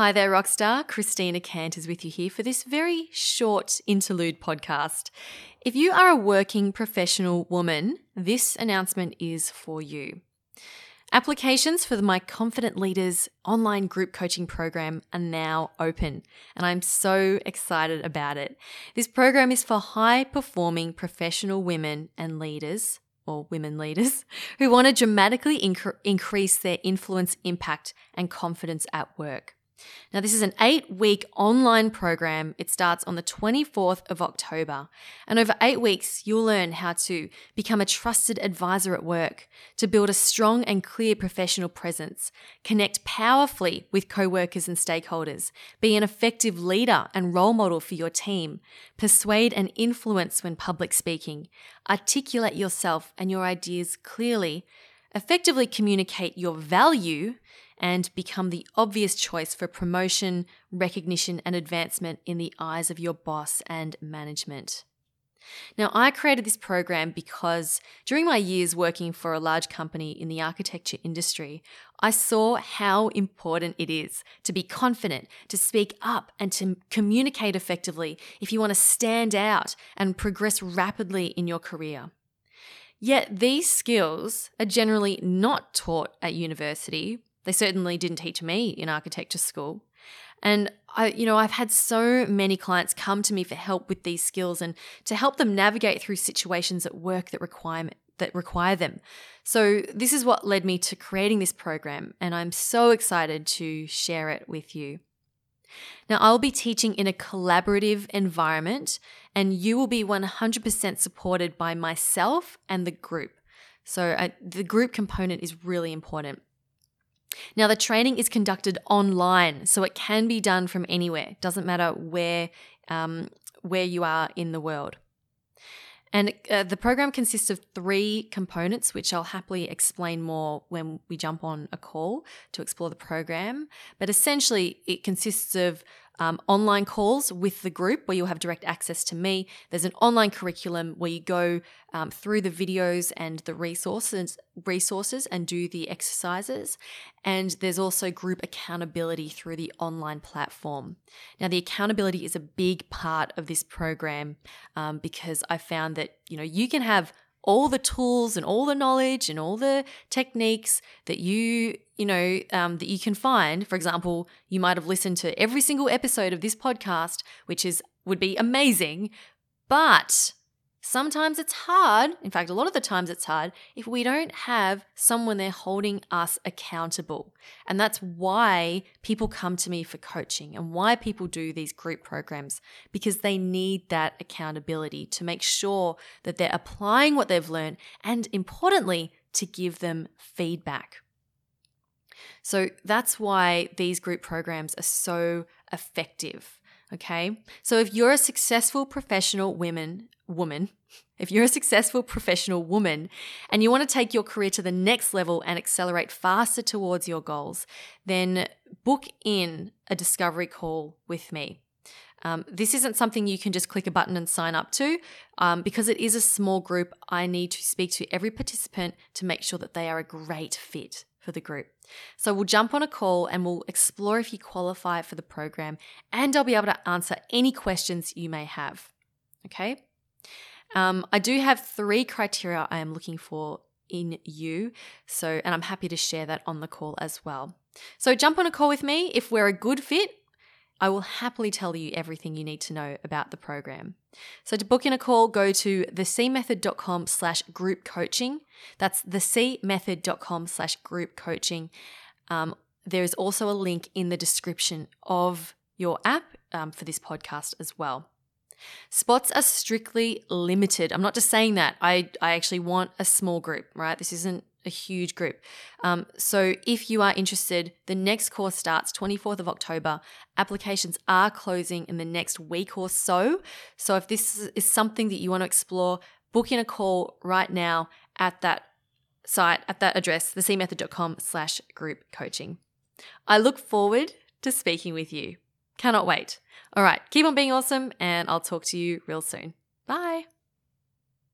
Hi there, Rockstar. Christina Canters with you here for this very short interlude podcast. If you are a working professional woman, this announcement is for you. Applications for the My Confident Leaders online group coaching program are now open, and I'm so excited about it. This program is for high performing professional women and leaders, or women leaders, who want to dramatically inc- increase their influence, impact, and confidence at work. Now, this is an eight week online program. It starts on the 24th of October. And over eight weeks, you'll learn how to become a trusted advisor at work, to build a strong and clear professional presence, connect powerfully with co workers and stakeholders, be an effective leader and role model for your team, persuade and influence when public speaking, articulate yourself and your ideas clearly, effectively communicate your value and become the obvious choice for promotion, recognition, and advancement in the eyes of your boss and management. Now, I created this program because during my years working for a large company in the architecture industry, I saw how important it is to be confident, to speak up, and to communicate effectively if you want to stand out and progress rapidly in your career. Yet these skills are generally not taught at university they certainly didn't teach me in architecture school. And I, you know, I've had so many clients come to me for help with these skills and to help them navigate through situations at work that require that require them. So this is what led me to creating this program, and I'm so excited to share it with you. Now, I'll be teaching in a collaborative environment, and you will be 100% supported by myself and the group. So, uh, the group component is really important. Now, the training is conducted online, so it can be done from anywhere. Doesn't matter where um, where you are in the world. And uh, the program consists of three components, which I'll happily explain more when we jump on a call to explore the program. But essentially, it consists of um, online calls with the group where you'll have direct access to me. There's an online curriculum where you go um, through the videos and the resources, resources and do the exercises. And there's also group accountability through the online platform. Now, the accountability is a big part of this program um, because I found that you know you can have all the tools and all the knowledge and all the techniques that you you know um, that you can find. For example you might have listened to every single episode of this podcast which is would be amazing but Sometimes it's hard, in fact, a lot of the times it's hard, if we don't have someone there holding us accountable. And that's why people come to me for coaching and why people do these group programs, because they need that accountability to make sure that they're applying what they've learned and, importantly, to give them feedback. So that's why these group programs are so effective. Okay. So if you're a successful professional woman, woman, if you're a successful professional woman and you want to take your career to the next level and accelerate faster towards your goals, then book in a discovery call with me. Um, this isn't something you can just click a button and sign up to. Um, because it is a small group, I need to speak to every participant to make sure that they are a great fit for the group. So we'll jump on a call and we'll explore if you qualify for the program, and I'll be able to answer any questions you may have. Okay? Um, I do have three criteria I am looking for in you. So, and I'm happy to share that on the call as well. So, jump on a call with me. If we're a good fit, I will happily tell you everything you need to know about the program. So to book in a call, go to thecmethod.com slash group coaching. That's thecmethod.com slash group coaching. Um, there is also a link in the description of your app um, for this podcast as well. Spots are strictly limited. I'm not just saying that. I, I actually want a small group, right? This isn't a huge group. Um, so if you are interested, the next course starts 24th of October. Applications are closing in the next week or so. So if this is something that you want to explore, book in a call right now at that site, at that address, thecmethod.com slash group coaching. I look forward to speaking with you. Cannot wait. All right, keep on being awesome, and I'll talk to you real soon. Bye.